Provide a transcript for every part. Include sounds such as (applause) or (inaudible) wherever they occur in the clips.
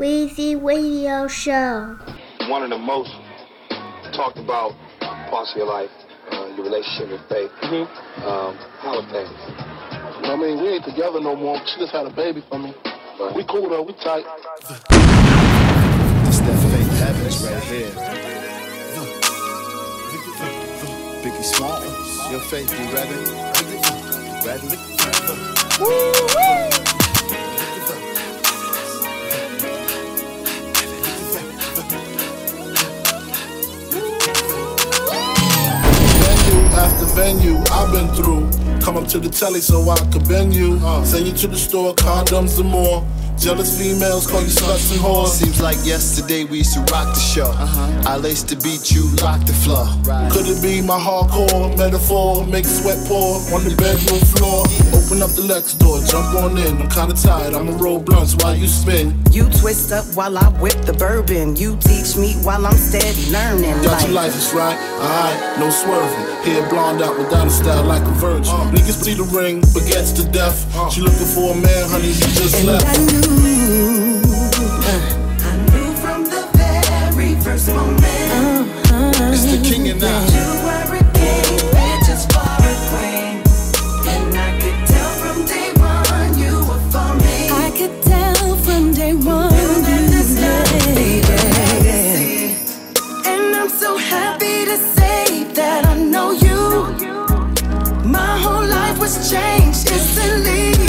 Weezy Radio Show. One of the most talked about parts of your life, uh, your relationship with Faith. Mm-hmm. Um, how are things? I mean, we ain't together no more. She just had a baby for me. Right. We cool though. We tight. It's that Faith Evans right here. Biggie Smalls, your faith, you ready? Ready? Venue after venue, I've been through. Come up to the telly so I can bend you. Uh. Send you to the store, condoms and more. Jealous females call you sluts and whores. Seems like yesterday we used to rock the show. Uh-huh. I laced the beat, you rock the floor. Could it be my hardcore metaphor? Make sweat pour on the bedroom floor. Open up the Lex door, jump on in. I'm kinda tired, I'ma roll blunts while you spin. You twist up while I whip the bourbon. You teach me while I'm steady learning. Got your Like, license right, alright, no swerving. Hair blonde out without a style like a virgin. Niggas see the ring, but gets to death. She looking for a man, honey, he just and I left. knew, uh, I knew from the very first moment It's the king and I. changed instantly.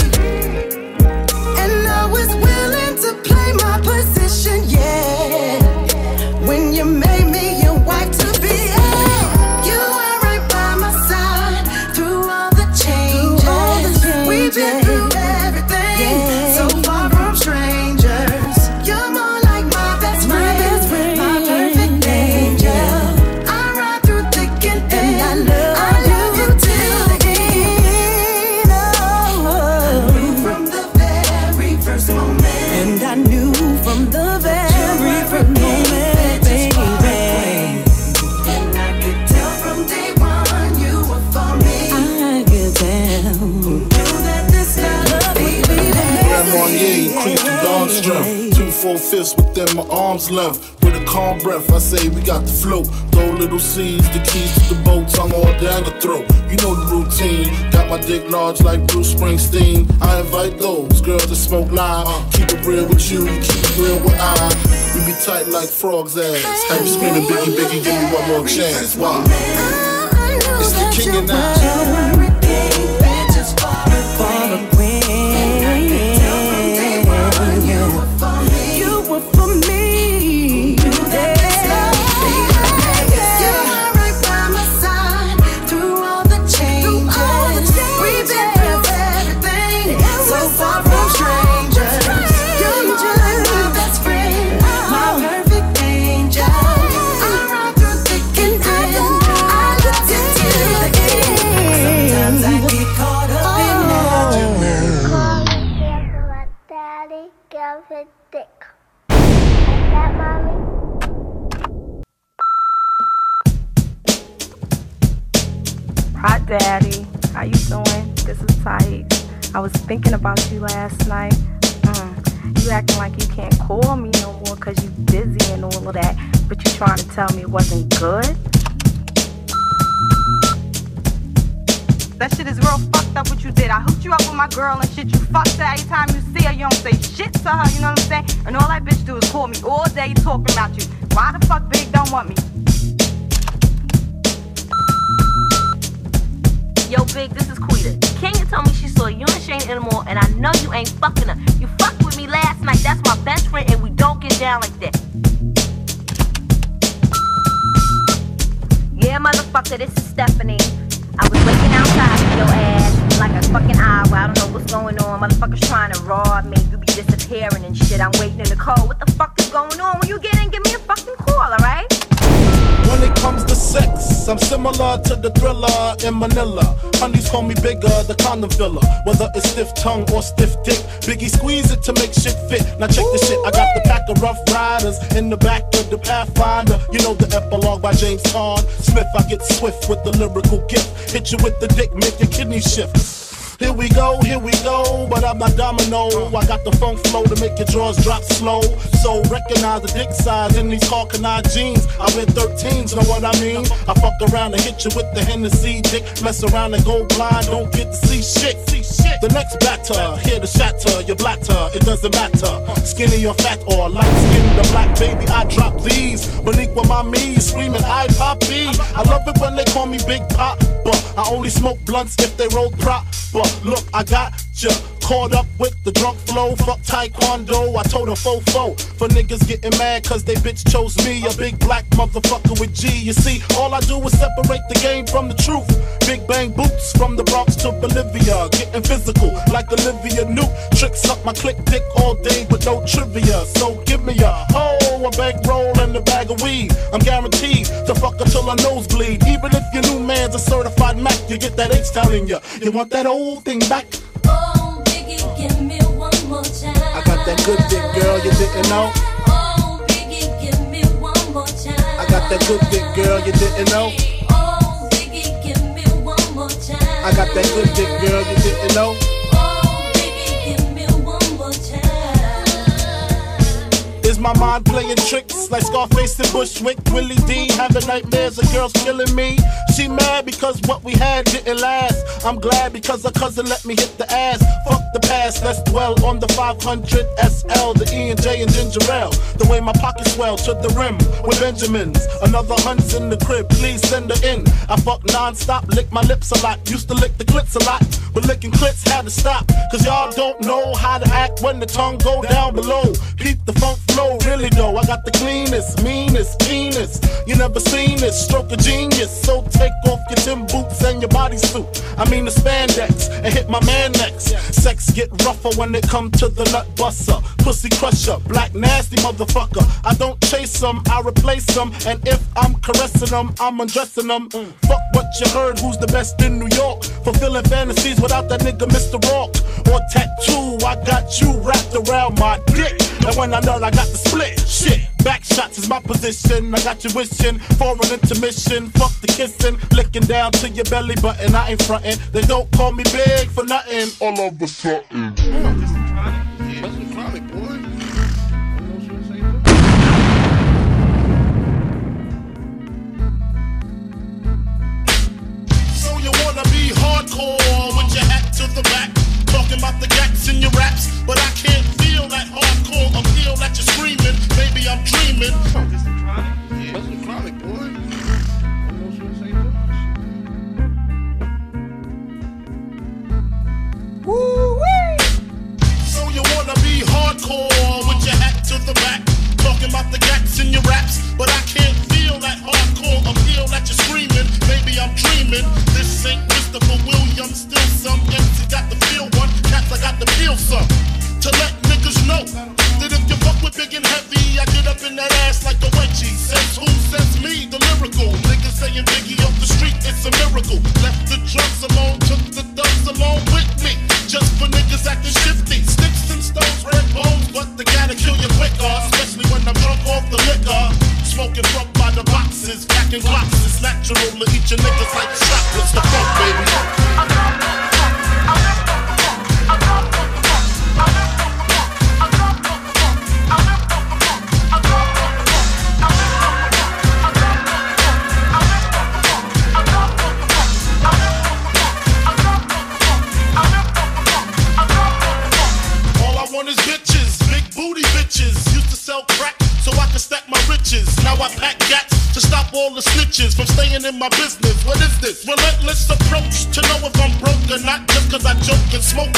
Full within my arms length. With a calm breath, I say we got the flow. Throw little seeds, the keys to the boat, tongue all down the throat. You know the routine. Got my dick large like Bruce Springsteen. I invite those girls that smoke loud. Keep it real with you, you keep it real with I. We be tight like frogs' ass. Have you screaming, Biggie, Biggie, give me one more chance. Why? It's the king and I. Daddy, how you doing? This is tight. I was thinking about you last night. Mm. You acting like you can't call me no more cause you busy and all of that, but you trying to tell me it wasn't good? That shit is real fucked up what you did. I hooked you up with my girl and shit. You fucked her every time you see her. You don't say shit to her, you know what I'm saying? And all that bitch do is call me all day talking about you. Why the fuck Big don't want me? Big, this is Quita. Kenya told me she saw you and Shane Animal, and I know you ain't fucking her. You fucked with me last night. That's my best friend, and we don't get down like that. Yeah, motherfucker, this is Stephanie. I was waiting outside for your ass like a fucking hour. I don't know what's going on. Motherfuckers trying to rob me. You be disappearing and shit. I'm waiting in the cold. What the fuck is going on? When you get in, give me a fucking call, alright? When it comes to sex, I'm similar to the thriller in Manila. Honeys call me bigger, the condom filler. Whether it's stiff tongue or stiff dick, Biggie squeeze it to make shit fit. Now check the shit, I got the pack of rough riders in the back of the Pathfinder. You know the epilogue by James Todd Smith. I get swift with the lyrical gift. Hit you with the dick, make your kidney shift. Here we go, here we go, but I'm not domino. I got the funk flow to make your drawers drop slow. So recognize the dick size in these Hawkeye jeans. I wear 13s, know what I mean? I fuck around and hit you with the Hennessy dick. Mess around and go blind, don't get to see shit. The next batter, here to shatter your blatter, it doesn't matter. Skinny or fat or light skin, the black baby, I drop these. Beneath with my me, screaming, I poppy. I love it when they call me Big Pop, but I only smoke blunts if they roll prop. But look, I got ya caught up with the drunk flow. Fuck taekwondo, I told a fofo. For niggas getting mad cause they bitch chose me, a big black motherfucker with G. You see, all I do is separate the game from the truth. Big bang boots from the Bronx to Bolivia, getting physical like Olivia Newt. Tricks up my click dick all day with no trivia. So give me a hoe, a bankroll, and a bag of weed. I'm guaranteed to fuck until I nosebleed. Even if your new man's a certified Mac, you get that H down in ya. You want that old thing back? Oh, Biggie, give me one more. I got that good dick, girl, you didn't know. Oh, Biggie, give me one more. I got that good dick, girl, you didn't know. Oh, Biggie, give me one more. I got that good dick, girl, you didn't know. Is my mind playing tricks like Scarface and Bushwick? Willie D having nightmares of girls killing me. She mad because what we had didn't last. I'm glad because her cousin let me hit the ass. Fuck the past, let's dwell on the 500 SL, the E and J and Ginger Ale. The way my pockets swell to the rim with Benjamins. Another hunt's in the crib, please send her in. I fuck non-stop, lick my lips a lot. Used to lick the clits a lot, but licking clits had to stop. Cause y'all don't know how to act when the tongue go down below. Peep the funk flow, really though. I got the cleanest, meanest, keenest. You never seen this, stroke of genius. So take off your Tim boots and your bodysuit. I mean the spandex and hit my man next. Sex get rougher when it come to the nut buster. Pussy crusher, black nasty motherfucker. I don't chase them, I replace them. And if I'm caressing them, I'm undressing them. Fuck what you heard, who's the best in New York? Fulfilling fantasies without that nigga Mr. Rock. Or tattoo, I got you wrapped around my dick. And when I nut, I got the split. Shit. Back shots is my position. I got you wishing for an intermission. Fuck the kissing, licking down to your belly button. I ain't frontin'. They don't call me big for nothing. All of a sudden. So hardcore with your hat to the back, talking about the gats in your raps, but I can't feel that hardcore appeal that you're screaming. Maybe I'm dreaming. So you wanna be hardcore with your hat to the back, talking about the gats in your raps, but I can't feel that hardcore appeal that you're screaming. Maybe I'm dreaming. This ain't Christopher Williams, still some MC got the feel one, cats I got the feel some. To let niggas know that if you fuck with big and heavy, I get up in that ass like a wedgie. Says who? Says me, the lyrical. Niggas saying Biggie off the street, it's a miracle. Left the drugs alone, took the thugs along with me. Just for niggas acting shifty. Sticks and stones, red bones, but they gotta kill you quicker. Especially when I'm drunk off the liquor. Smoking from by the boxes, packing glocks. It's natural to eat your niggas like chocolates. The fuck, baby? I got no funk, baby. All in my business. What is this? Relentless approach to know if I'm broke or not. Just cause I joke and smoke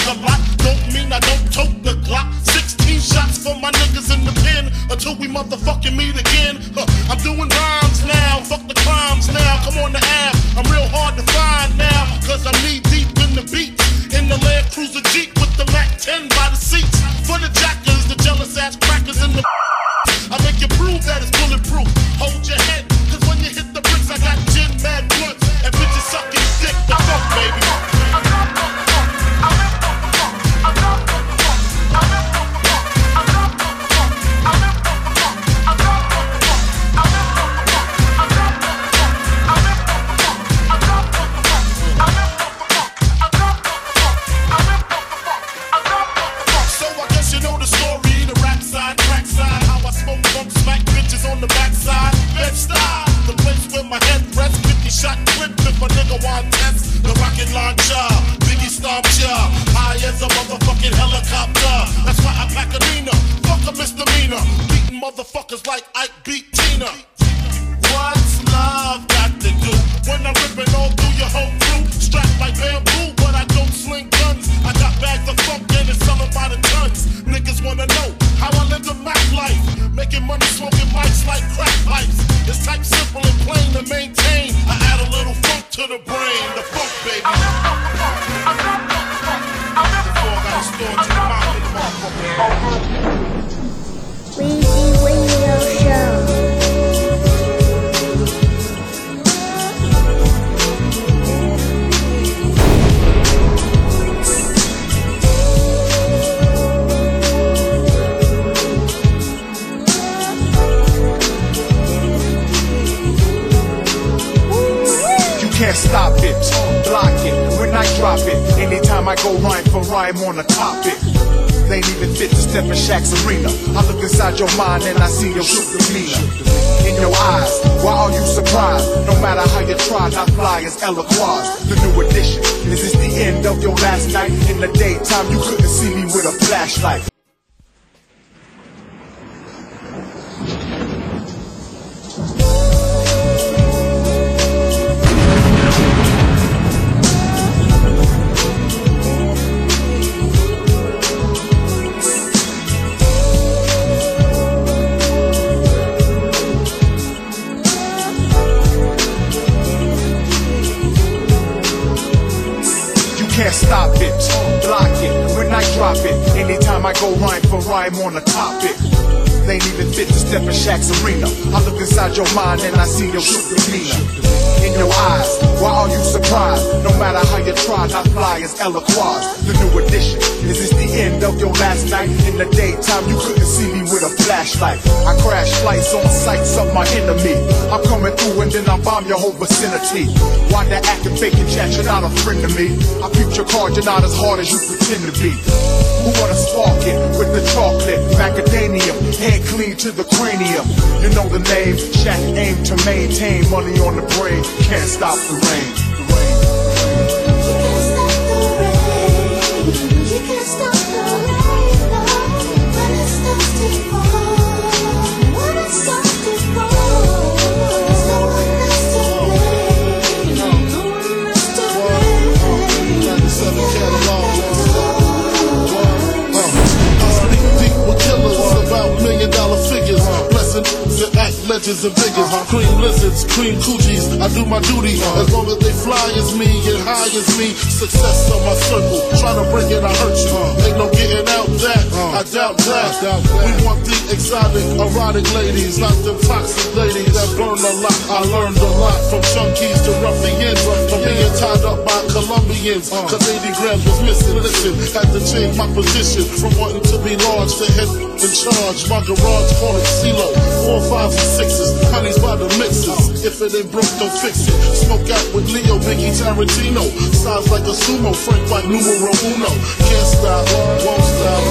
with not a friend to me. I peep your card, you're not as hard as you pretend to be. Who wanna spark it with the chocolate? Macadamium, head clean to the cranium. You know the name, Shaq aim to maintain money on the brain. Can't stop the rain. The rain. Legends and figures. Cream lizards, cream coochies. I do my duty as long as they fly as me and high as me. Success on my circle. Try to break it, I hurt you. Ain't no getting out that. I doubt that. We want the exotic, erotic ladies, not the toxic ladies that burn a lot. I learned a lot from junkies to ruffians, from being tied up by Colombians. Cause 80 grams was missing. Listen, had to change my position from wanting to be large to head in charge. My garage call it CeeLo. Four, fives, and sixes. Honey's by the mixes. If it ain't broke, don't fix it. Smoke out with Leo, Biggie, Tarantino. Size like a sumo, Frank White, numero uno. Can't stop, won't stop.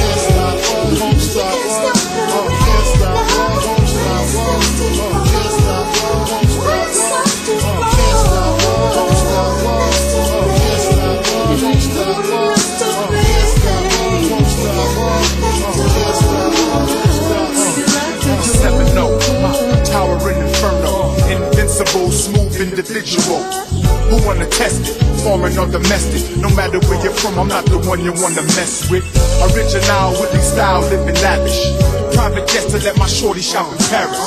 Can't stop, won't stop. Invincible, smooth individual. Who wanna test it? Foreign or domestic? No matter where you're from, I'm not the one you wanna mess with. Original, Willie style, living lavish. Private jet to let my shorty shop in Paris.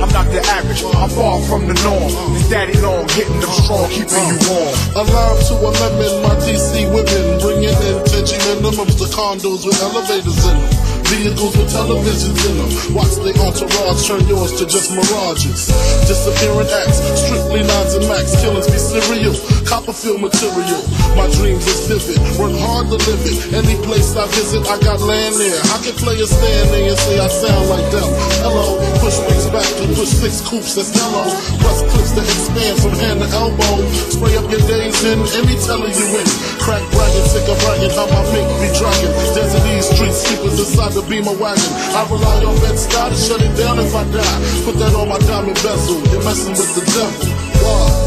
I'm not the average, I'm far from the norm. It's daddy long, hitting them strong, keeping you warm. Alive to a lemon, my DC women bringing in Tenchi minimums to condos with elevators in them. Vehicles with televisions in them. Watch the entourage turn yours to just mirages. Disappearing acts, strictly nines and max, killings be serial. Copperfield material. My dreams is vivid, work hard to live it. Any place I visit, I got land there. I can play a stand there and say I sound like them. Hello, push wings back and push six coops, that's yellow. Plus clips that expand from hand to elbow. Spray up your days in, any teller you in. Crack bragging, sick of bragging, how my mink be dragging. Desert East street sleepers inside the beamer wagon. I rely on Bed-Stuy to shut it down if I die. Put that on my diamond bezel, you're messing with the devil. Why?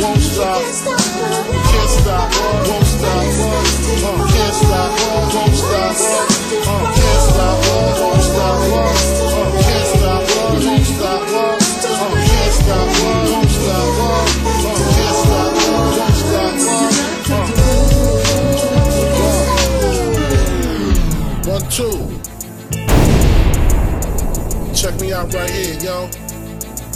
Won't stop. Can't stop, won't stop. Can't stop, won't stop. Can't stop, won't stop. Can't stop, won't stop. Can't stop, won't stop. Can't stop, won't stop. One, two. Check me out right here, yo.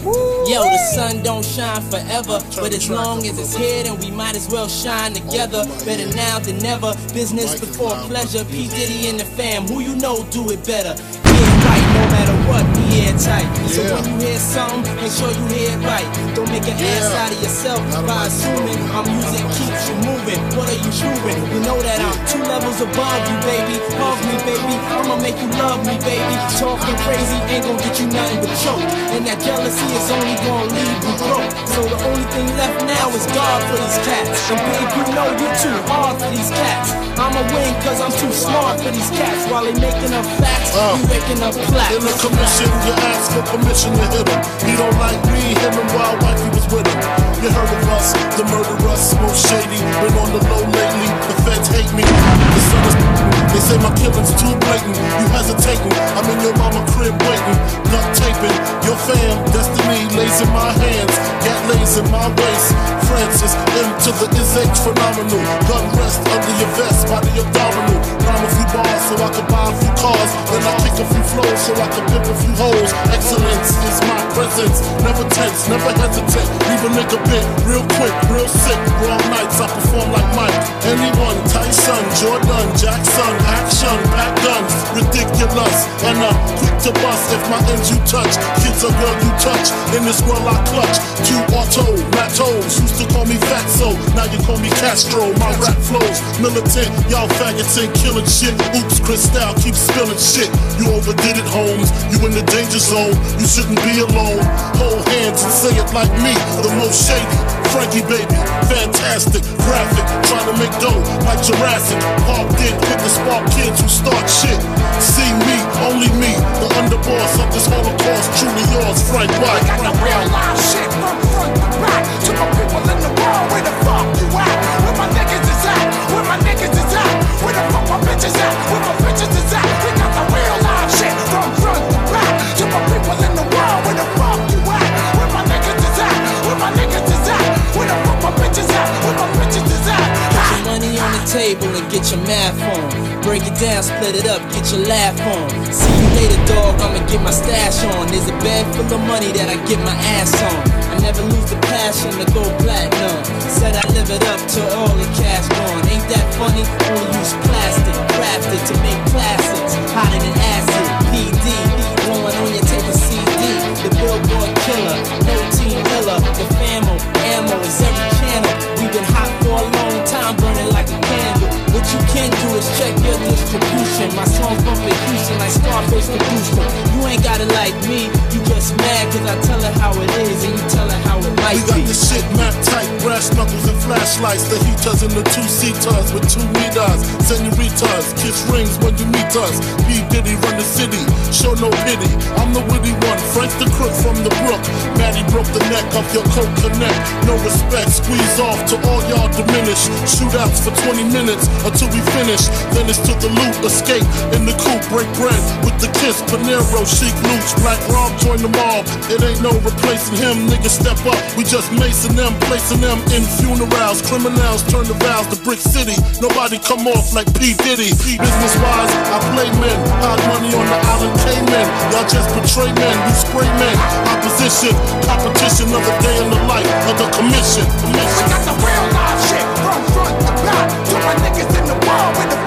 Yo, the sun don't shine forever, but as long as it's here, then we might as well shine together. Better now than never. Business before pleasure. P Diddy and the fam, who you know do it better. Yeah, right, no matter what, be airtight. So when you hear something, make sure you hear it right. Don't make an ass out of yourself by assuming our music keeps you moving. What are you proving? You know that I'm two levels above you, baby. Hug me, baby. I'ma make you love me, baby. Talking crazy ain't gonna get you nothing but choke. And that jealousy is only gonna leave you broke. So the only thing left now is God for these cats. And babe, you know you're too hard for these cats. I'ma win cause I'm too smart for these cats. While they making up facts, Uh. you waking up plaques. In the commission, you ask for permission to hit him. He don't like me, hit him while wifey was with him. You heard of us, the murderers, most shady. Been on the low lately, the feds hate me. The sun is they say my killing's too blatant. You hesitating, I'm in your mama crib waiting. Duct taping, your fam, destiny lays in my hands. Gat lays in my waist. Francis, M to the is H phenomenal. Gun rest under your vest, body abdominal. Rhyme a few bars so I can buy a few cars. Then I kick a few flows so I can pimp a few hoes. Excellence is my presence. Never tense, never hesitate. Leave a nigga bit real quick, real sick. Wrong nights, I perform like Mike. Anyone, Tyson, Jordan, Jackson, action, pack guns, ridiculous. And I'm quick to bust if my ends you touch. Kids are girl you touch. In this world I clutch. Two auto, Matos. Used to call me Fatso, now you call me Castro. My rap flows militant. Y'all faggots ain't killing shit. Oops, Cristal keep spilling shit. You overdid it, Holmes. You in the danger zone. You shouldn't be alone. Hold hands and say it like me. The most shady. Frankie baby, fantastic, graphic, trying to make dough like Jurassic. Parked in, quick to spark kids who start shit. See me, only me, the underboss of this Holocaust, truly yours, Frank White. got the real live shit from front to back. To my people in the world, where the fuck you at? Break it down, split it up, get your laugh on. See you later, dog. I'ma get my stash on. There's a bag full of money that I get my ass on. I never lose the passion to go platinum. Said I live it up till all the cash gone. Ain't that funny? Only use plastic, crafted to make classics. Hotter than acid, PD. Blowing on your tape of CD. The Billboard killer, no team killer. The famo, ammo is every channel. We've been hot for a long time, burning like a candle. What you can do is check your distribution. My songs bumping Houston like Scarface to Houston. You ain't got it like me, you just mad cause I tell her how it is and you tell her how it might We got be. this shit mapped tight, brass knuckles and flashlights. The heaters and the two seaters with two meters. Senoritas, kiss rings when you meet us. P. Diddy run the city, show no pity. I'm the witty one, Frank the crook from the brook. Maddie broke the neck of your coat connect. No respect, squeeze off to all y'all diminish. Shootouts for 20 minutes until we finish. Then it's to the loot, escape in the coupe, break bread with the kiss. Panero, chic loots, Black Rob join the mob. It ain't no replacing him, niggas step up. We just macing them, placing them in funerals. Criminals turn the vows to Brick City. Nobody come off like P. Diddy. Business wise, I play men. Hide money on the island Cayman. Y'all just betray men, you spray men. Opposition, competition of the day in the life of the commission. We commission. got the real live shit from front to back. My niggas in the world, where the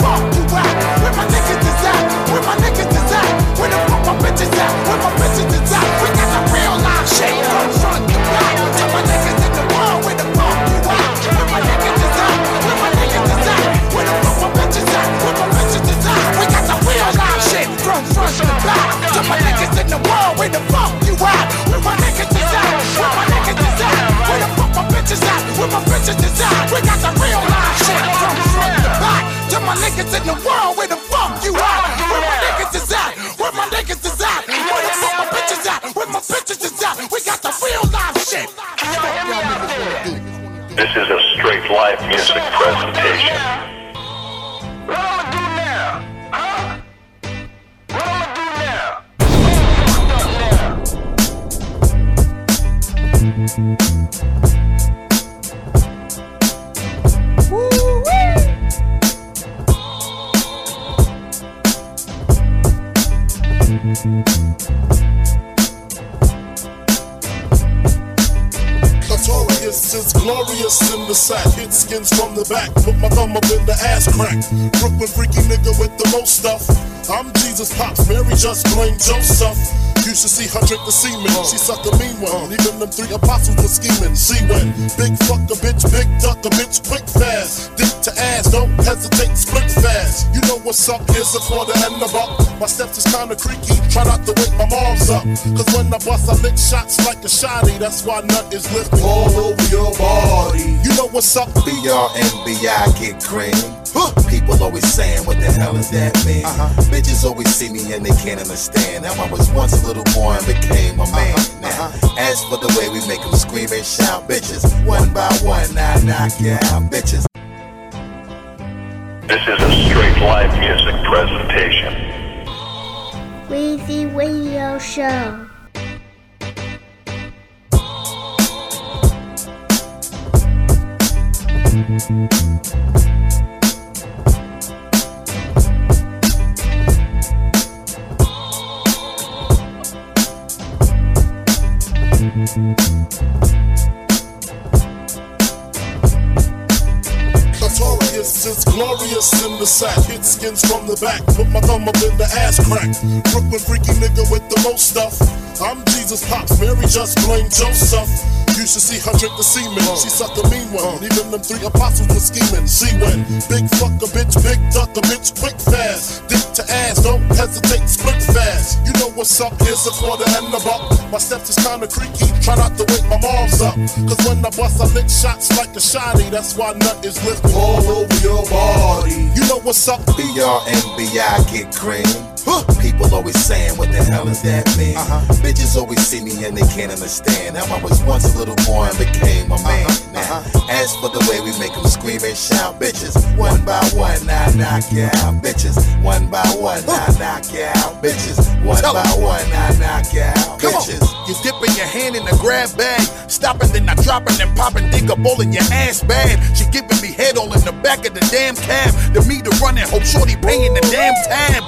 shots like a shotty. That's why nut is lifting all over your body. You know what's up, B-R-N-B-I get cream. People always saying, what the hell is that mean? Uh-huh. Bitches always see me and they can't understand. How I was once a little boy and became a man. Uh-huh. Now, uh-huh. as for the way we make them scream and shout, bitches, one by one, I knock you out, bitches. This is a straight live music presentation. Weezy Radio Show. Notorious is glorious in the sack. Hit skins from the back, put my thumb up in the ass crack. Brooklyn freaky nigga with the most stuff. I'm Jesus Pops, Mary just blame Joseph. You should see her drink the semen. She suck a mean one. Even them three apostles were scheming. See when big fuck a bitch, big duck a bitch, quick fast. Dick to ass, don't hesitate, split fast. You know what's up, here's a quarter and a buck. My steps is kinda creaky, try not to wake my mom's up. Cause when I bust, I lick shots like a shotty. That's why nut is lifting all over your body. You know what's up, B-R-N-B-I get cream. People always saying, what the hell is that mean? Uh-huh. Bitches always see me and they can't understand. How I was once a little boy and became a man. Uh-huh. Now, uh-huh. as for the way we make them scream and shout, bitches, one by one, I knock you out, bitches. One by one, I knock you out, bitches. One by one, I knock out, Come on. bitches. You dipping your hand in the grab bag, stopping, then I dropping and popping, dig a bowl in your ass bad. She giving me head all in the back of the damn cab. The meter running, hope shorty paying the damn tab.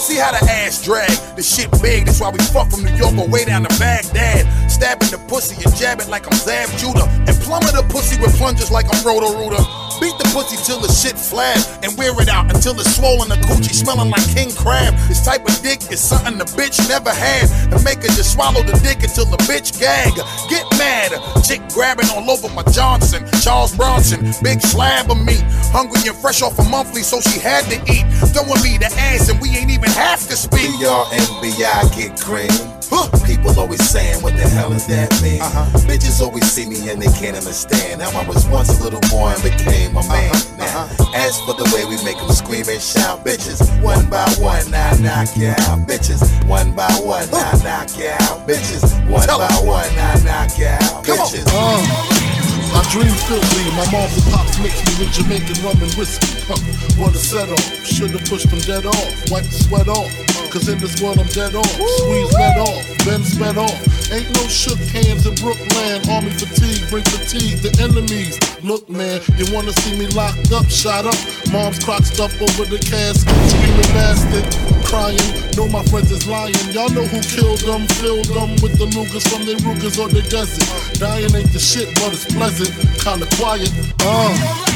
See how the ass drag, the shit big, that's why we fuck from New York all way down to Baghdad. Stabbing the pussy and jabbing like I'm Zab Judah. And plumber the pussy with plungers like I'm Roto Rooter. Beat the pussy till the shit flab and wear it out until it's swollen the coochie smelling like king crab. This type of dick is something the bitch never had. And make her just swallow the dick until the bitch gag. Get mad, chick grabbing all over my Johnson. Charles Bronson, big slab of meat. Hungry and fresh off a monthly, so she had to eat. Throwing me the ass and we ain't even have to speak. B-R-N-B-I get cream. People always saying, what the hell does that mean? Bitches always see me and they can't understand. How I was once a little boy and became a man. Now, as for the way we make them scream and shout, bitches, one by one, I knock you out, bitches. One by one, I knock you out, bitches. One by one, I knock you out, bitches. I dream filthy, my mom's and pops mixed me with Jamaican rum and whiskey. Huh, what a set off, should've pushed them dead off, wipe the sweat off. Cause in this world I'm dead off, squeeze lead off, been sped off. Ain't no shook hands in Brooklyn, army fatigue, bring fatigue, to enemies. Look man, you wanna see me locked up, shot up. Mom's crotched up over the casket, screaming bastard, crying. Know my friends is lying, y'all know who killed them, filled them with the Lugers from their Rugers or the desert. Dying ain't the shit, but it's pleasant, kinda quiet. Uh.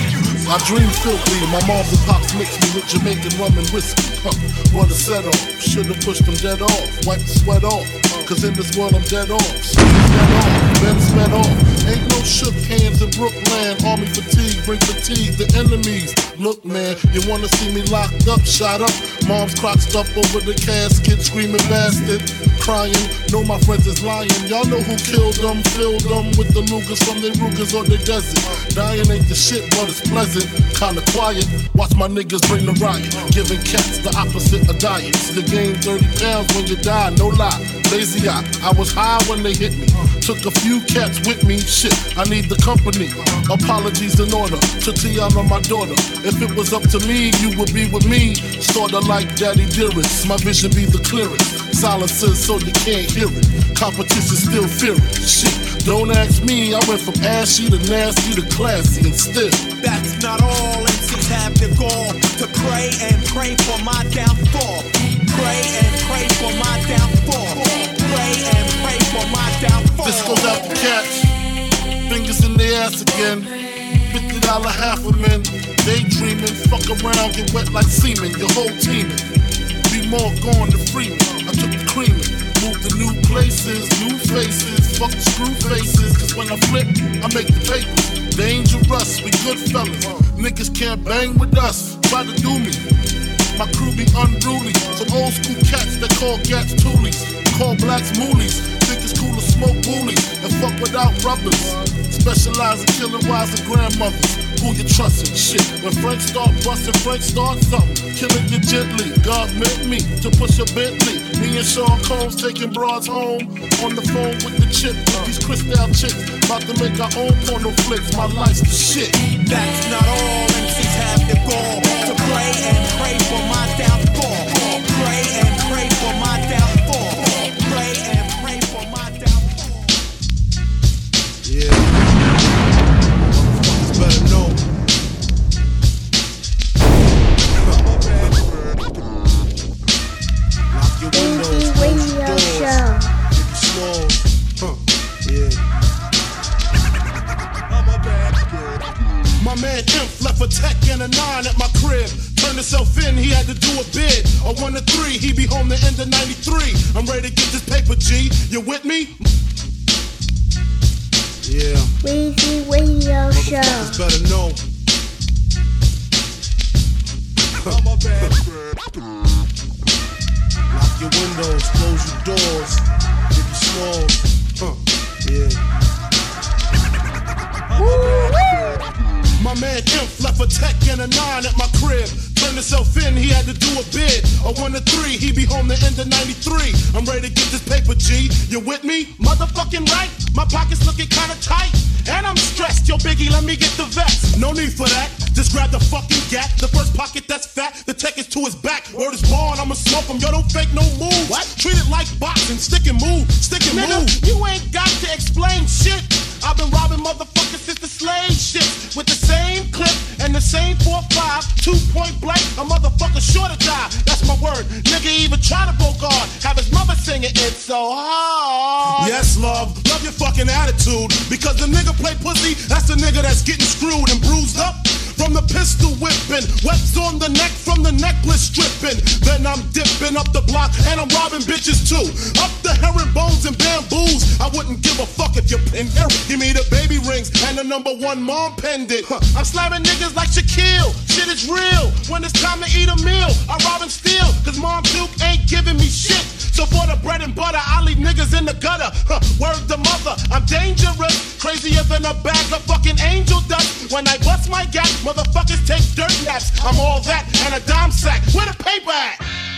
I dream filthy, my moms and pops mixed me with Jamaican rum and whiskey. Huh, what a set off, should've pushed them dead off, wipe the sweat off. Cause in this world I'm dead off, dead off, been sped off. Ain't no shook hands in Brooklyn, army fatigue, bring fatigue, the enemies. Look man, you wanna see me locked up, shot up. Mom's crotched up over the casket, screaming bastard, crying. Know my friends is lying, y'all know who killed them, filled them with the Lugers from their Rugers or the desert. Dying ain't the shit, but it's pleasant, kinda quiet. Watch my niggas bring the riot, giving cats the opposite of diets. You gain 30 pounds when you die, no lie. Lazy eye, I was high when they hit me. Took a few cats with me, shit, I need the company. Apologies in order to T'yanna, my daughter. If it was up to me, you would be with me. Sorta like Daddy Dearest, my vision be the clearest. Silences so you can't hear it. Competition still fear it. Shit, don't ask me, I went from ashy to nasty to classy and still. That's not all MCs have the gall to pray and pray for my downfall. Pray and pray for my downfall. Pray and pray for my downfall. This goes out to cats. Fingers in the ass again. Fifty dollar half a men, daydreaming, fuck around, get wet like semen, your whole teaming. Be more gone to free. I took the creaming, moved to new places, new faces, fuck the screw faces. Cause when I flip, I make the papers. Dangerous, we good fellas. Niggas can't bang with us, try to do me. My crew be unruly. Some old school cats that call gats toolies. Call blacks moolies. Think it's cool to smoke bullies and fuck without rubbers. Specialize in killing wives and grandmothers. Who you trusting? Shit. When Frank start busting, Frank start something. Killing you gently. God meant me to push a Bentley. Me and Sean Combs taking broads home. On the phone with the chip. These crystal chicks. About to make our own porno flicks. My life's the shit. That's not all MCs have the goal to pray and pray for my downfall. Pray and pray for my downfall. You with me? Motherfucking right. My pockets looking kinda tight. And I'm stressed. Yo, Biggie, let me get the vest. No need for that. Just grab the fucking gap. The first pocket that's fat. The tech is to his back. Word is born, I'ma smoke him. Yo, don't fake no getting screwed and bruised up. From the pistol whipping, webs on the neck from the necklace stripping. Then I'm dipping up the block and I'm robbing bitches too. Up the herringbones and bamboos. I wouldn't give a fuck if you pin her. Give me the baby rings and the number one mom pendant. Huh. I'm slamming niggas like Shaquille. Shit is real. When it's time to eat a meal, I rob and steal. Cause Mom Duke ain't giving me shit. So for the bread and butter, I leave niggas in the gutter. Huh, word to mother, I'm dangerous. Crazier than a bag of fucking angel dust. When I bust my gap, motherfuckers take dirt naps. I'm all that and a dime sack. Where the paper at?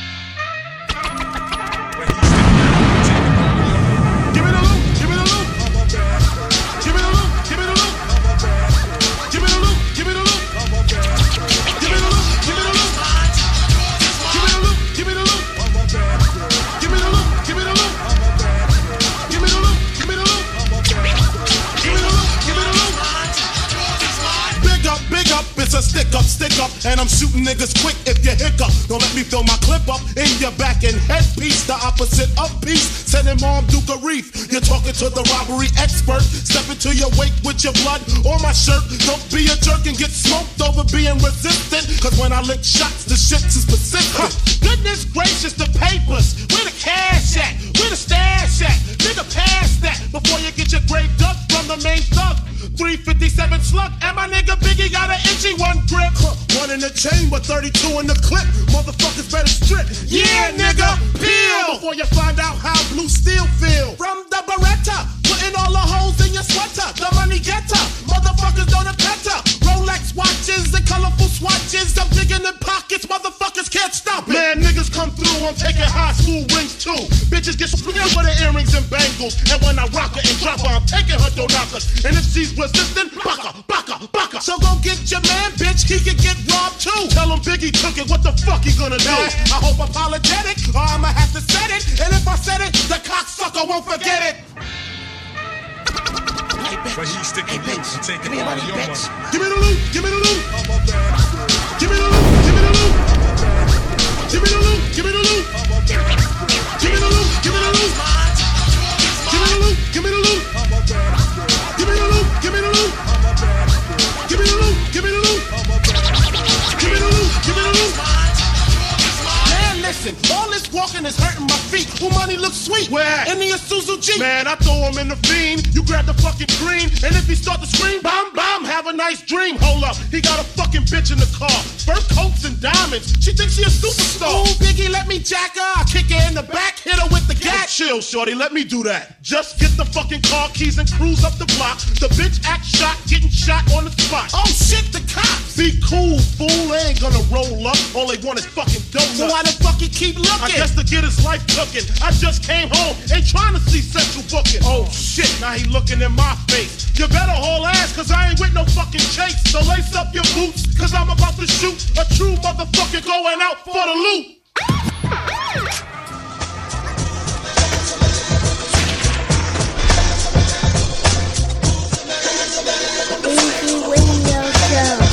It's a stick up, stick up, and I'm shooting niggas quick if you hiccup. Don't let me fill my clip up in your back and headpiece, the opposite of peace. Sending mom Duke a reef. You're talking to the robbery expert. Step into your wake with your blood on my shirt. Don't be a jerk and get smoked over being resistant. Cause when I lick shots, the shit's is specific. Goodness gracious, the papers. Where the cash at? Where the stash at? Nigga, pass that before you get your grave dug from the main thug. 357 slug, and my nigga Biggie got an itchy one grip. One in the chamber, 32 in the clip. Motherfuckers better strip. Yeah, nigga, peel Before you find out how blue steel feel. from the Beretta, putting all the holes in your sweater. The money getter, motherfuckers don't better. Rolex watches and colorful swatches. I'm digging in pockets, motherfuckers can't stop it. Man, niggas come through, I'm taking high school rings too. Bitches get split for the earrings and bangles. And when I rock her and drop her, I'm taking her knockers. And if she's resistant, baka, baka. So go get your man, bitch. He could get robbed too. Tell him Biggie took it, what the fuck he gonna do? I hope apologetic, or I'ma have to set it. And if I said it, the cocksucker won't forget it. But he's sticking loose and taking all of your money. Give me the loot, give me the loot. Give me the loot, give me the loot. Give me the loot, give me the loot. Give me the loot, give me the loot. Give me the loot, give me the loot. Give me the loot. Give me the loot. Give me the loot. Give me the loot. Give me the loot. Give me the loot. Man, listen. Well, money looks sweet. Where? In the Isuzu Jeep. Man, I throw him in the fiend. You grab the fucking green, and if he start to scream, bomb, bomb, have a nice dream. Hold up, he got a fucking bitch in the car. Fur coats and diamonds. She thinks she a superstar. Ooh, Biggie, let me jack her. I kick her in the back, hit her with the gat. Chill, shorty, let me do that. Just get the fucking car keys and cruise up the block. The bitch act shot, getting shot on the spot. Oh shit, the cops. Be cool, fool. They ain't gonna roll up. All they want is fucking donuts. So why the fuck he keep looking? Guess to get his life cooking. I just came home, ain't trying to see central booking. Oh shit, now he looking in my face. You better haul ass, cause I ain't with no fucking chase. So lace up your boots, cause I'm about to shoot a true motherfucker going out for the loot. Easy Radio Show.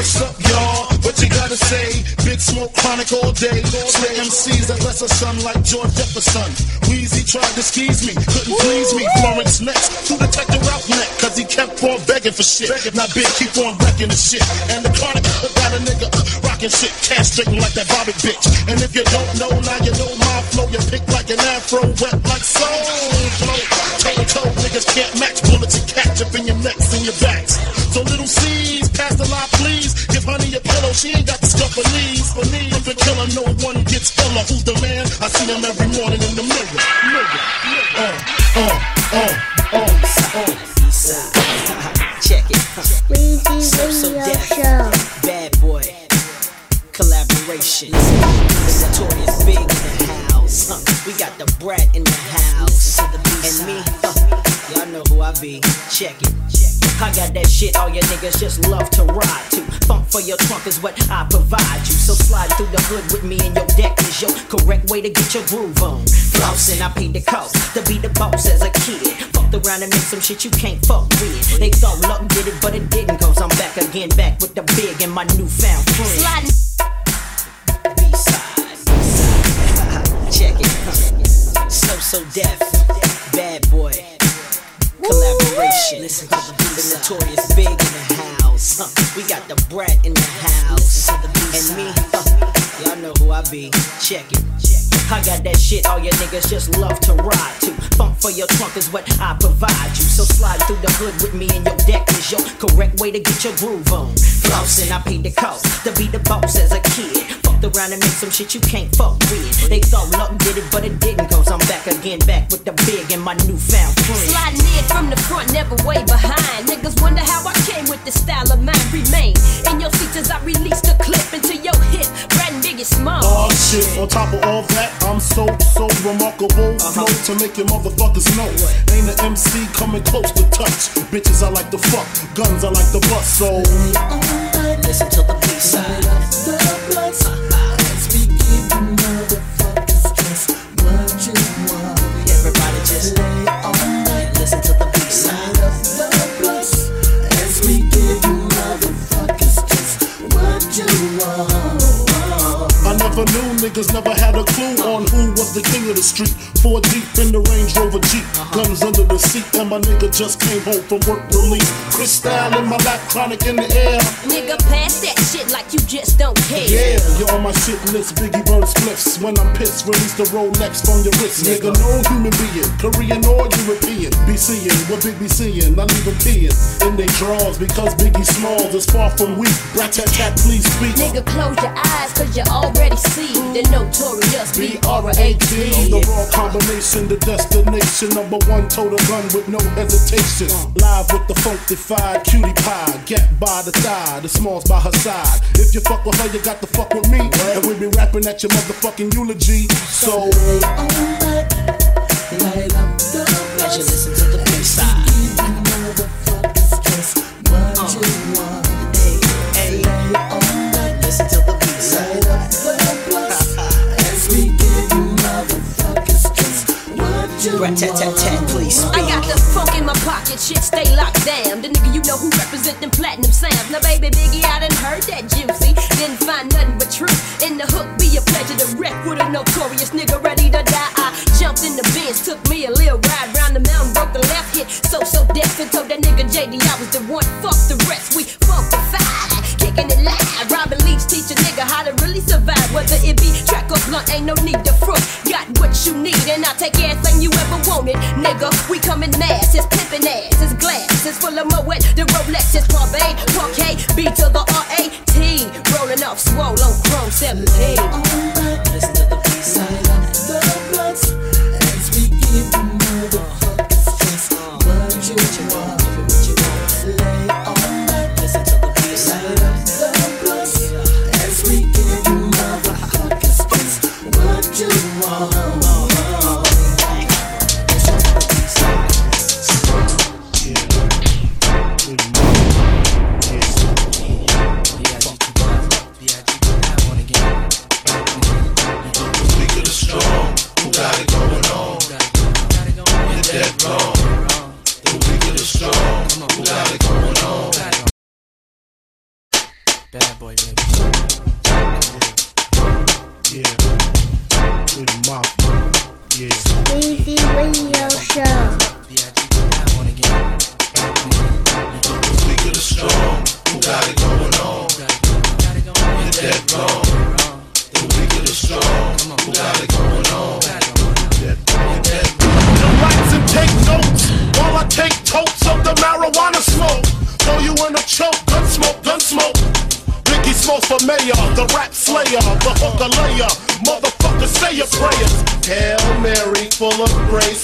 What's up, y'all? What you gotta say? Big smoke chronic all day. Slit MCs that less a son like George Jefferson. Wheezy tried to squeeze me, couldn't please me. Florence next to Detective Ralph neck, cause he kept on begging for shit. Now big keep on wrecking the shit. And the chronic got a nigga uh, rocking shit, cash castrating like that Bobby bitch. And if you don't know, now you know my flow. You pick like an afro, wet like soul. Toe to toe, niggas can't match bullets and catch up in your necks and your backs. So little C's, ain't got the stuff for knees, if a killer, no one gets iller. Who's the man? I see him every morning in the mirror. Mirror. Uh, uh, uh, uh. I got that shit all your niggas just love to ride to. Funk for your trunk is what I provide you. So slide through the hood with me and your deck is your correct way to get your groove on. Flossing, I paid the cost to be the boss as a kid. Fucked around and made some shit you can't fuck with. They thought luck did it, but it didn't. Cause I'm back again, back with the big and my newfound friend. Sliding. (laughs) Check it. So so deaf. Bad boy. Collaboration. Listen to the, the notorious big in the house. Huh. We got the brat in the house. And me, huh. y'all know who I be. Check it. I got that shit all your niggas just love to ride to. Funk for your trunk is what I provide you. So slide through the hood with me and your deck is your correct way to get your groove on. Flossing, I paid the cost to be the boss as a kid. Fucked around and made some shit you can't fuck with. They thought luck did it, but it didn't. Cause I'm back again, back with the big and my newfound friend. Never way behind. Niggas wonder how I came with the style of mine. Remain in your seats as I release the clip into your hip. Brat and Biggie Small. Oh shit, on top of all that, I'm so, so remarkable. Uh-huh. Flow to make your motherfuckers know. Ain't an MC coming close to touch. Bitches I like to fuck, guns I like to bust, so. Listen to the B side. Never had a clue on who was the king of the street. Four deep in the Range Rover Jeep, uh-huh. guns under the seat, and my nigga just came home from work release. Cristal in my lap, chronic in the air. Nigga, pass that shit like you just don't care. Yeah, you're on my shit list, Biggie burn spliffs. When I'm pissed, release the Rolex from your wrist. Nigga, no human being, Korean or European. Be seeing what Big be seeing, not even peeing in they drawers because Biggie Smalls is far from weak. Rat tat tat, please speak. Nigga, close your eyes, cause you already see the notorious B-R-A-T. The raw combination, the destination. Number one, total gun with no hesitation. Live with the funkified cutie pie. Get by the thigh, the smalls by her side. If you fuck with her, you got to fuck with me. And we be rapping at your motherfucking eulogy. So. As you listen to the I got the funk in my pocket, shit stay locked down. The nigga you know who represent them platinum sounds. Now baby Biggie, I done heard that juicy. Didn't find nothing but truth. In the hook, be a pleasure to wreck with a notorious nigga ready to die. I jumped in the Benz, took me a little ride round the mountain, broke the left hit. So so and told that nigga JD I was the one. Fuck the rest, we making it live. Robin Leach teach a nigga how to really survive. Whether it be track or blunt, ain't no need to front. Got what you need, and I'll take everything you ever wanted. Nigga, we coming mass. It's pippin' ass, it's glass, it's full of moet. The Rolex is Parvay, Parquet, B to the R A T. Rolling off swole on chrome, selling lean. Yeah. Weezy Radio Show. Of the strong, who got it going on? Wrong. The weak the strong, who got it going on? And take notes I take of the marijuana smoke. Throw you in a choke, gun smoke, gun smoke. The rap slayer, the hooker layer. Full of grace.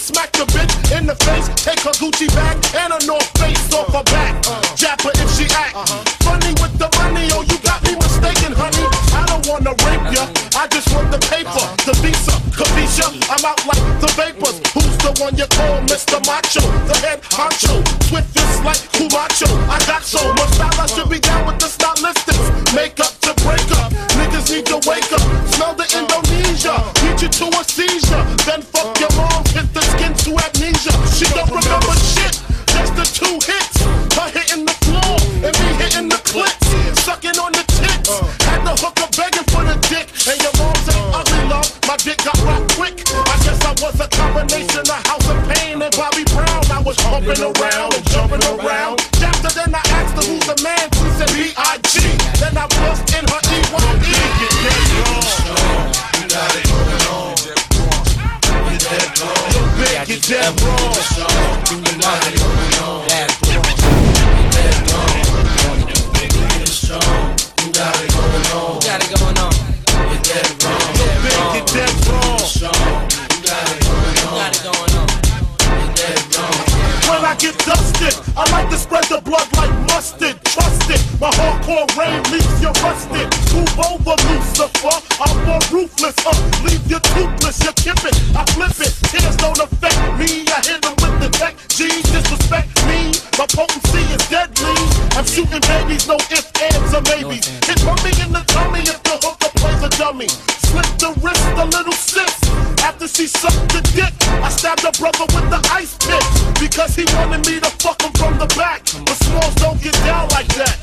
My potency is deadly. I'm shooting babies, no ifs, ands, or maybes. Hit me in the tummy if the hooker plays a dummy. Slip the wrist, a little sis. After she sucked the dick, I stabbed her brother with the ice pick because he wanted me to fuck him from the back. But smalls don't get down like that.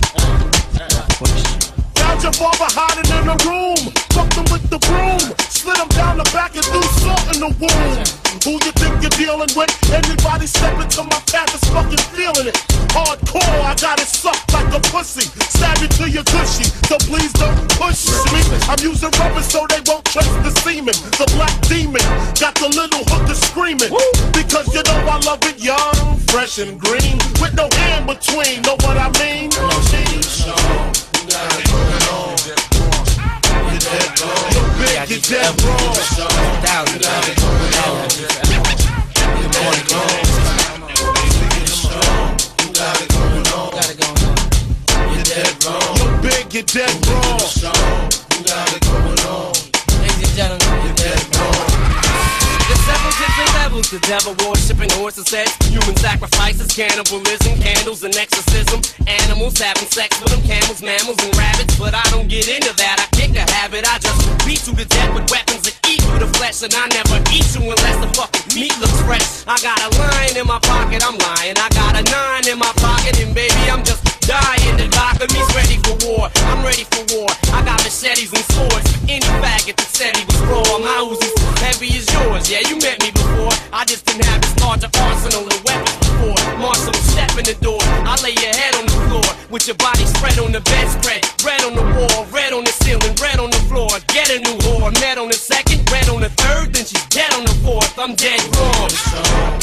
Found your father hiding in a room. Fucked him with the broom. Slid him down the back and threw salt the wound. Who you think you're dealing with? Anybody stepping to my path is fucking feeling it. Hardcore, I got it sucked like a pussy. Stab you to your gushy, so please don't push me. I'm using rubber so they won't trace the semen. The black demon got the little hooker screaming. Because you know I love it young, fresh and green. With no hand between, know what I mean? Big, you're dead wrong. Big, you're dead wrong. You big? You dead wrong. Ladies and gentlemen, There's several different levels the devil worshiping horses, human sacrifices, cannibalism, candles, and exorcism. Animals having sex with them, camels, mammals, and rabbits. But I don't get into that. I kick the habit. I just beat you to death with weapons that eat through the flesh. And I never eat you unless the fucking meat looks fresh. I got a line in my pocket, I'm lying. I got a nine in my pocket, and baby, I'm just dying. The doctor me's ready for war. I'm ready for war. I got machetes and swords any faggot that said he was raw. My Uzi's heavy as yours. Yeah, you met me before. I just didn't have this larger arsenal of weapons before. Marshall, step in the door. I lay your head on the floor with your body spread on the bedspread. Red on the wall, red on the ceiling, red on the floor. Get a new whore. Met on the second, red on the third, then she's dead on the fourth. I'm dead wrong.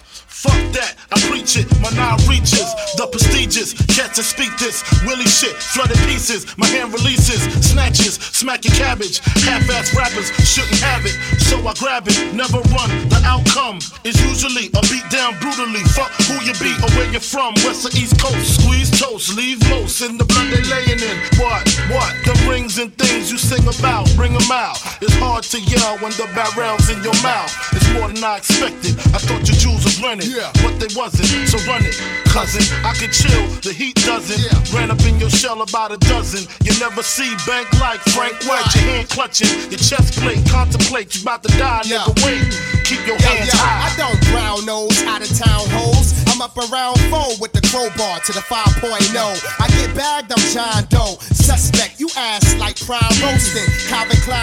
Fuck that, I preach it, my nine reaches, the prestigious, cats that speak this, willy shit, flooded pieces, my hand releases, snatches, smack your cabbage, half-ass rappers shouldn't have it, so I grab it, never run, the outcome is usually a beat down brutally, fuck who you be or where you're from, west or east coast, squeeze toast, leave most in the blood they laying in, what, what, the rings and things you sing about, bring them out, it's hard to yell when the barrel's in your mouth, it's more than I expected, I thought your jewels was running, but they wasn't, so run it, cousin, I could chill, the heat doesn't, ran up in your shell about a dozen, you never see bank like Frank White, your hand clutching, your chest plate, contemplate, you about to die, nigga, wait, keep your Yo, hands yo, high. I don't brown nose out of town hoes. I'm up around four with the crowbar to the 5.0. I get bagged, I'm John Doe. Suspect, you ass like prime roasting. Calvin Klein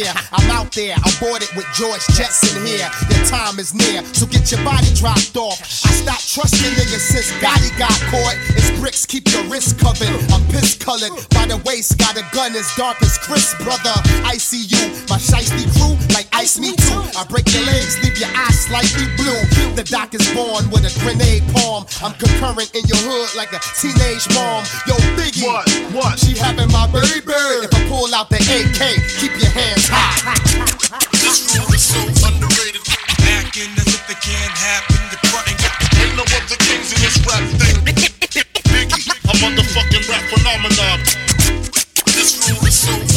pier. I'm out there, I'm boarded with George Jetson here. The time is near, so get your body dropped off. I stopped trusting niggas since Gotti got caught. It's bricks, keep your wrist covered. I'm piss colored by the waist, got a gun as dark as Chris, brother. I see you, my shiesty crew, like ice me too. I break your legs, leave your eyes slightly blue. The doc is born with a grenade palm. I'm concurrent in your hood like a teenage mom. Yo, Biggie, what? What? She having my baby. If I pull out the AK, keep your hands This rule is so underrated. Acting as if it can't happen. You're kings in this rap thing. Biggie, a motherfucking rap phenomenon. This rule is so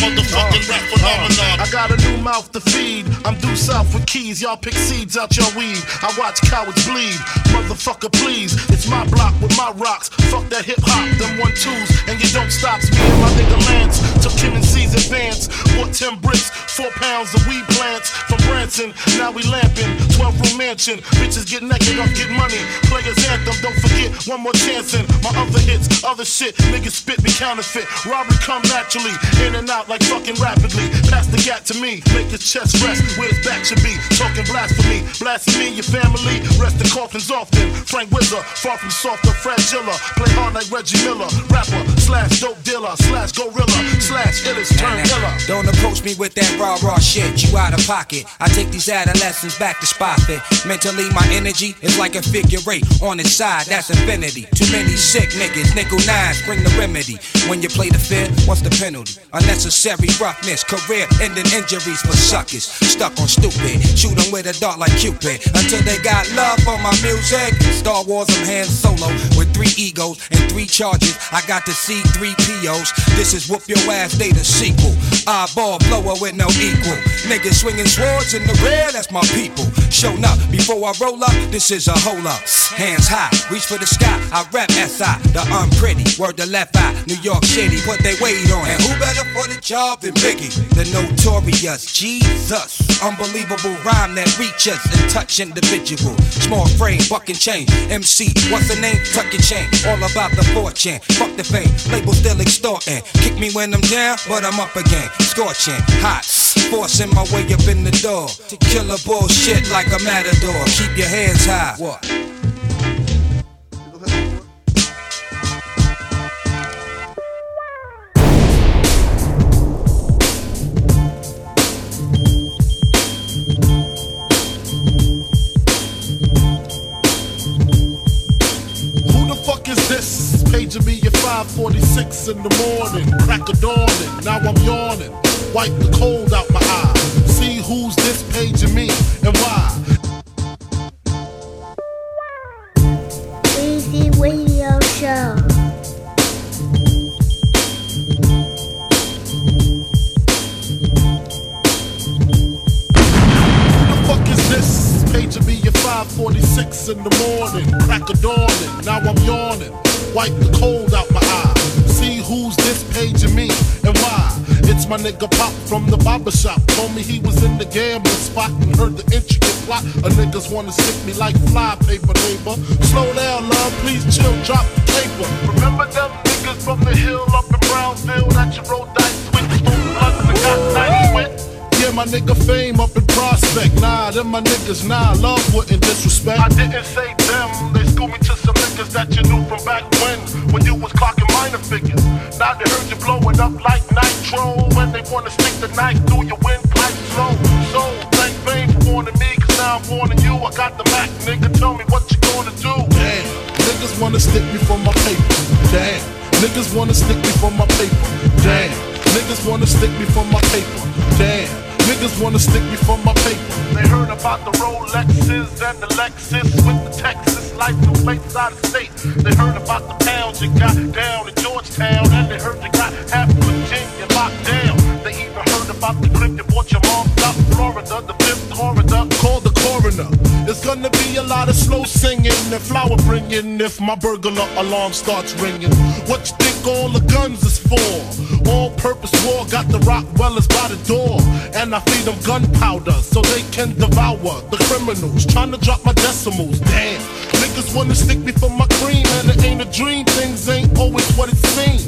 motherfucking uh, rap phenomenon. Uh, I got a new mouth to feed. I'm due south with keys. Y'all pick seeds out your weed. I watch cowards bleed. Motherfucker, please. It's my block with my rocks. Fuck that hip hop, them one twos. And you don't stop me and my nigga Lance. Took Kim and C's advance. Bought 10 bricks, 4 pounds of weed plants from Branson. Now we lamping. 12 room mansion. Bitches get naked off get money. Players anthem. Don't forget one more chance in my other hits. Other shit. Niggas spit me counterfeit. Robbery come naturally. In and out like fucking rapidly. Pass the gap to me. Make his chest rest where his back should be. Talking blasphemy. Blasting me, your family. Rest in coffins often. Frank Wizard. Far from soft or fragile. Play hard like Reggie Miller. Rapper slash dope dealer slash gorilla slash illest turn killer. Don't approach me with that raw, raw shit. You out of pocket. I take these adolescents back to spot fit. Mentally, my energy is like a figure eight. On its side, that's infinity. Too many sick niggas. Nickel nines, bring the remedy. When you play the field, what's the penalty? Unnecessary roughness, career ending injuries for suckers. Stuck on stupid. Shoot 'em with a dart like Cupid. Until they got love for my music. Star Wars, I'm Han Solo with three egos and three charges. I got to see three POs. This is whoop your ass, they the sequel. Eyeball blower with no equal. Niggas swinging swords in the rear, that's my people. Shown up before I roll up, this is a hole up. Hands high, reach for the sky. I rap SI, the unpretty. Word the left eye, New York City, put they weight on. And who better for the job than Biggie? The notorious Jesus. Unbelievable rhyme that reaches and touch individual. Small frame, bucking chain. MC, what's the name? Tuck chain. All about the fortune. Fuck the fame. Label still extorting. Kick me when I'm down, but I'm up again. Scorching, hot. Forcing my way up in the door. To kill a bullshit like a matador. Keep your hands high. What? to me at 5:46 in the morning, crack a dawning. Now I'm yawning, wipe the cold out my eye. See who's this paging me and why. Easy Radio Show. Fuck is this? Me at 5:46 in the morning, crack dawning. Now I'm yawning Wipe the cold out my eye. See who's this paging me and why. It's my nigga Pop from the barber shop. Told me he was in the gambling spot and heard the intricate plot. A niggas wanna stick me like fly paper, neighbor. Slow down, love, please chill, drop the paper. Remember them niggas from the hill up in Brownsville that you rolled dice with? Blunts and got nice with? Yeah, my nigga fame up in prospect. Nah, them my niggas, nah, love wouldn't disrespect. I didn't say them, they schooled me to some niggas that you knew from back when, when you was clocking minor figures. Now they heard you blowing up like nitro, and they wanna stick the knife through your windpipe slow. So, thank fame for warning me, cause now I'm warning you. I got the Mac, nigga, tell me what you gonna do. Damn, niggas wanna stick me for my paper. Damn, niggas wanna stick me for my paper. Damn, niggas wanna stick me for my paper. Damn. Niggas wanna stick me for my paper. They heard about the Rolexes and the Lexus with the Texas license plates out of state. They heard about the pounds you got down in Georgetown, and they heard you got half Virginia locked down. They even heard about the clip you bought your mom up Florida, the fifth corridor. The. It's gonna be a lot of slow singing and flower bringing if my burglar alarm starts ringing. What you think all the guns is for? All purpose war got the Rottweilers by the door. And I feed them gunpowder so they can devour the criminals. Trying to drop my decimals. Damn. Niggas wanna stick me for my cream, and it ain't a dream. Things ain't always what it seems.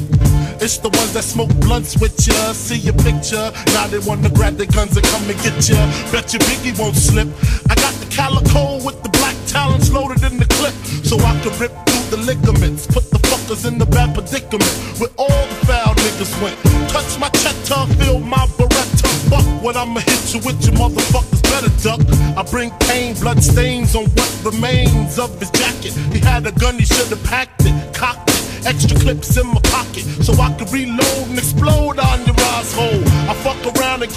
It's the ones that smoke blunts with ya, see your picture. Now they wanna grab their guns and come and get ya. Bet your Biggie won't slip. I got the calico with the black talons loaded in the clip, so I can rip through the ligaments. Put the fuckers in the bad predicament where all the foul niggas went. Touch my cheddar, feel my beretta. Fuck what I'ma hit you with, you motherfuckers better duck. I bring pain, blood stains on what remains of his jacket. He had a gun, he should've packed it, cocked it. Extra clips in my pocket so I can reload and explode on your asshole.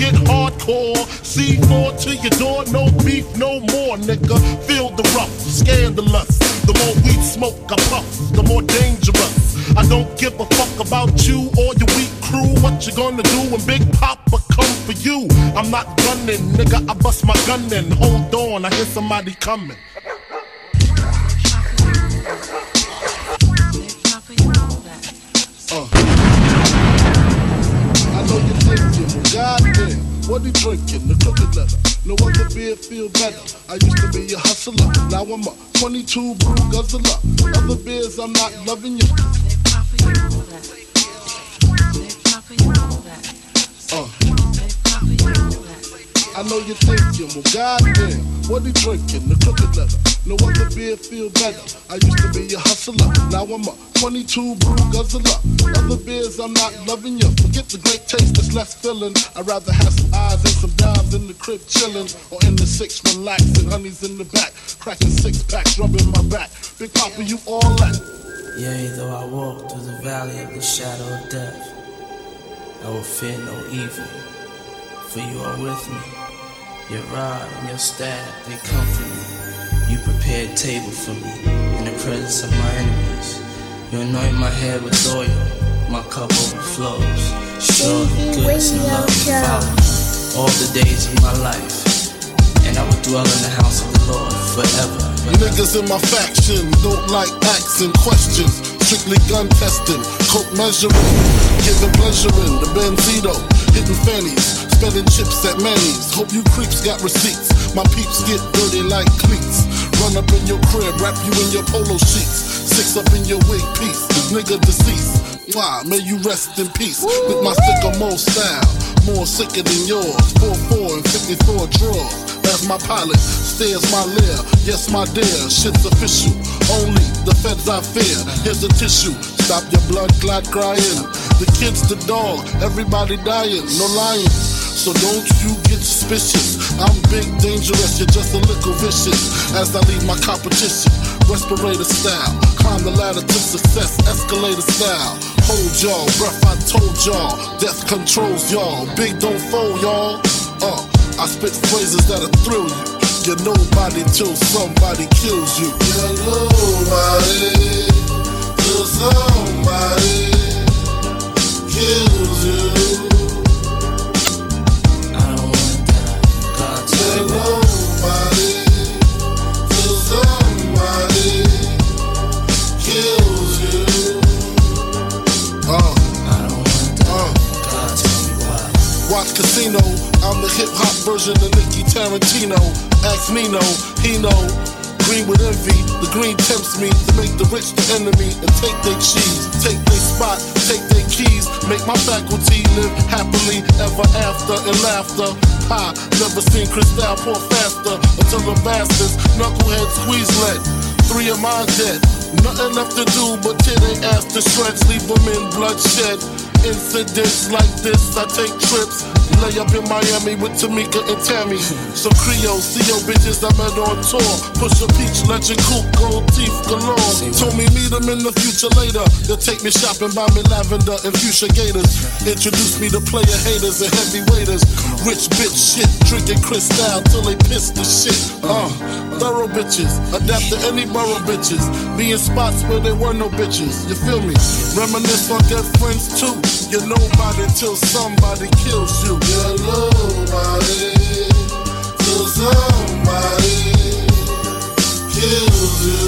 Get hardcore. C4 to your door, no beef, no more, nigga. Feel the rough, scandalous. The more weed smoke I puff, the more dangerous. I don't give a fuck about you or your weak crew. What you gonna do when Big Papa come for you? I'm not gunning, nigga. I bust my gun in. Hold on, I hear somebody coming. What he drinking? The cookie leather. No other beer feel better. I used to be a hustler, now I'm a 22 brew guzzler. Other beers, I'm not loving you. I know you're thinking, well, goddamn, what are he drinking? The cookie leather. No other beer feel better. I used to be a hustler, now I'm a 22 brew guzzler. Other beers, I'm not loving you. Forget the great taste, it's less filling. I'd rather have some eyes and some dimes in the crib chilling, or in the six relaxing. Honey's in the back, cracking six packs, rubbing my back. Big Papa, you all that. Yea, though I walk through the valley of the shadow of death, I will fear no evil, for you are with me. Your rod and your staff, they comfort me. You prepare a table for me in the presence of my enemies. You anoint my head with oil, my cup overflows. Surely goodness and love will follow all the days of my life, and I will dwell in the house of the Lord forever. Niggas in my faction don't like asking questions. Strictly gun testing, coke measuring, giving pleasure in the Benzito, hitting fannies, spending chips at Manny's. Hope you creeps got receipts. My peeps get dirty like cleats. Run up in your crib, wrap you in your polo sheets. Six up in your wig piece. This nigga deceased. Why? May you rest in peace. With my sycamore style, more sicker than yours. 4-4 and 54 drawers. As my pilot stares my lair. Yes, my dear, shit's official. Only the feds I fear. Here's a tissue. Stop your blood clot crying. The kids, the dog, everybody dying. No lying. So don't you get suspicious. I'm big, dangerous, you're just a little vicious. As I leave my competition, respirator style. Climb the ladder to success, escalator style. Hold y'all, breath I told y'all. Death controls y'all. Big don't fold y'all. Uh, I spit phrases that'll thrill you. You're nobody till somebody kills you. You're nobody till somebody kills you. Uh, uh. Casino. I'm the hip hop version of Nicky Tarantino. Ask Nino, he know. Green with envy, the green tempts me to make the rich the enemy and take their cheese, take their spot, take their keys, make my faculty live happily ever after in laughter. Ha, never seen Cristal pour faster until the bastards, knucklehead squeeze lead. Three of mine dead, nothing left to do but tear they ass to shreds, leave them in bloodshed. Incidents like this, I take trips. Lay up in Miami with Tamika and Tammy. Some Creole, CO bitches I met on tour. Push a peach, legend coupe, gold teeth galore. Told me meet them in the future later. They'll take me shopping, buy me lavender and fuchsia gators. Introduce me to player haters and heavy waiters. Rich bitch shit, drinking Cristal till they piss the shit. Uh, thorough bitches, adapt to any borough bitches. Be in spots where there were no bitches. You feel me? Reminisce on dead friends too. You're nobody till somebody kills you. You're nobody till somebody kills you.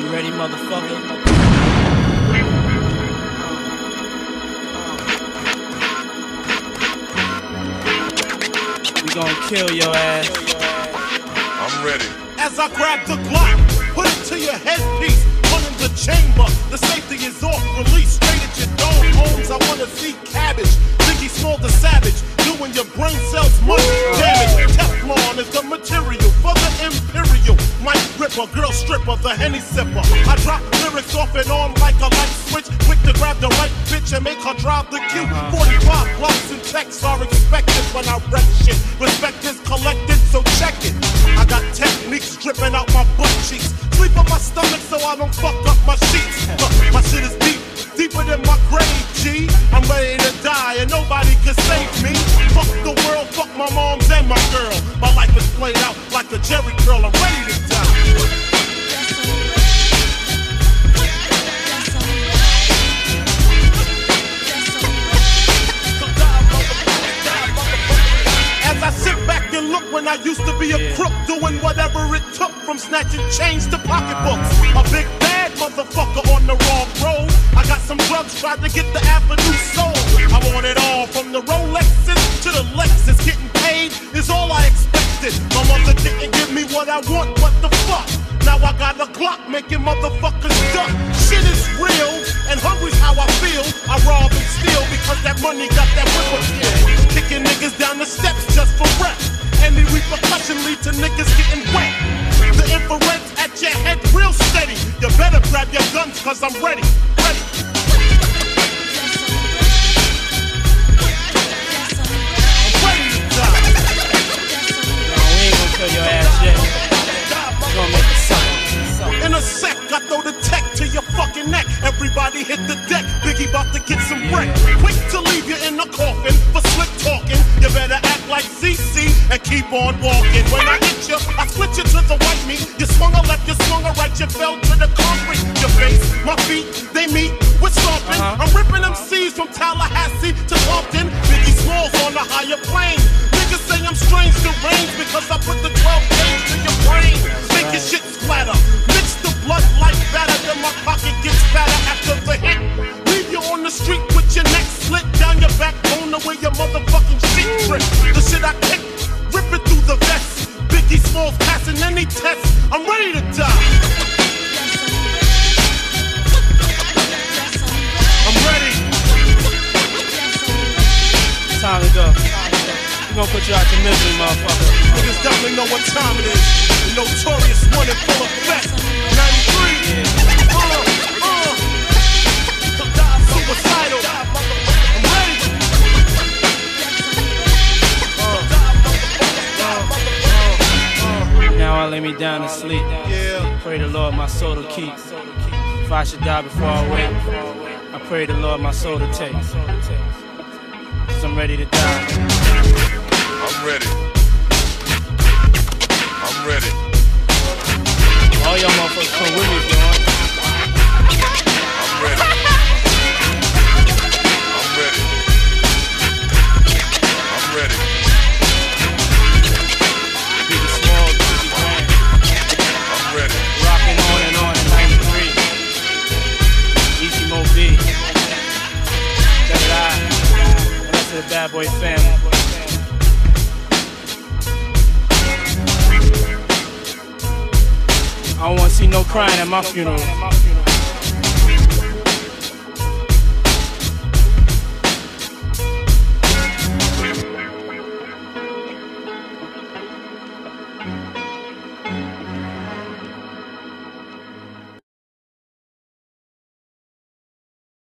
You ready, motherfucker? We gonna kill your ass. I'm ready. As I grab the Glock, put it to your headpiece. The chamber. The safety is off. Release straight at your dome. Homes, I wanna see cabbage. Biggie Small the savage. Doing your brain cells much damage. Teflon is the material for the imperial. Mike Ripper, girl stripper, the Henny sipper. I drop lyrics off and on like a light switch. Quick to grab the right bitch and make her drive the Q. 45 blocks and texts are expected when I wreck shit. Respect is collected, so check it. I got techniques dripping out my butt cheeks. Sleep on my stomach so I don't fuck up definitely know what time it is. The notorious one in full effect. 93. Uh, uh. Suicidal. I'm ready. Now I lay me down to sleep. Pray the Lord my soul to keep. If I should die before I wake, I pray the Lord my soul to take. Cause I'm ready to die. I'm ready ready. All y'all motherfuckers come with me, bro. I'm ready. I'm ready. I'm ready. I'm ready. Rocking on and on Easy Mo the Bad Boy family. I don't wanna see no crying at my funeral.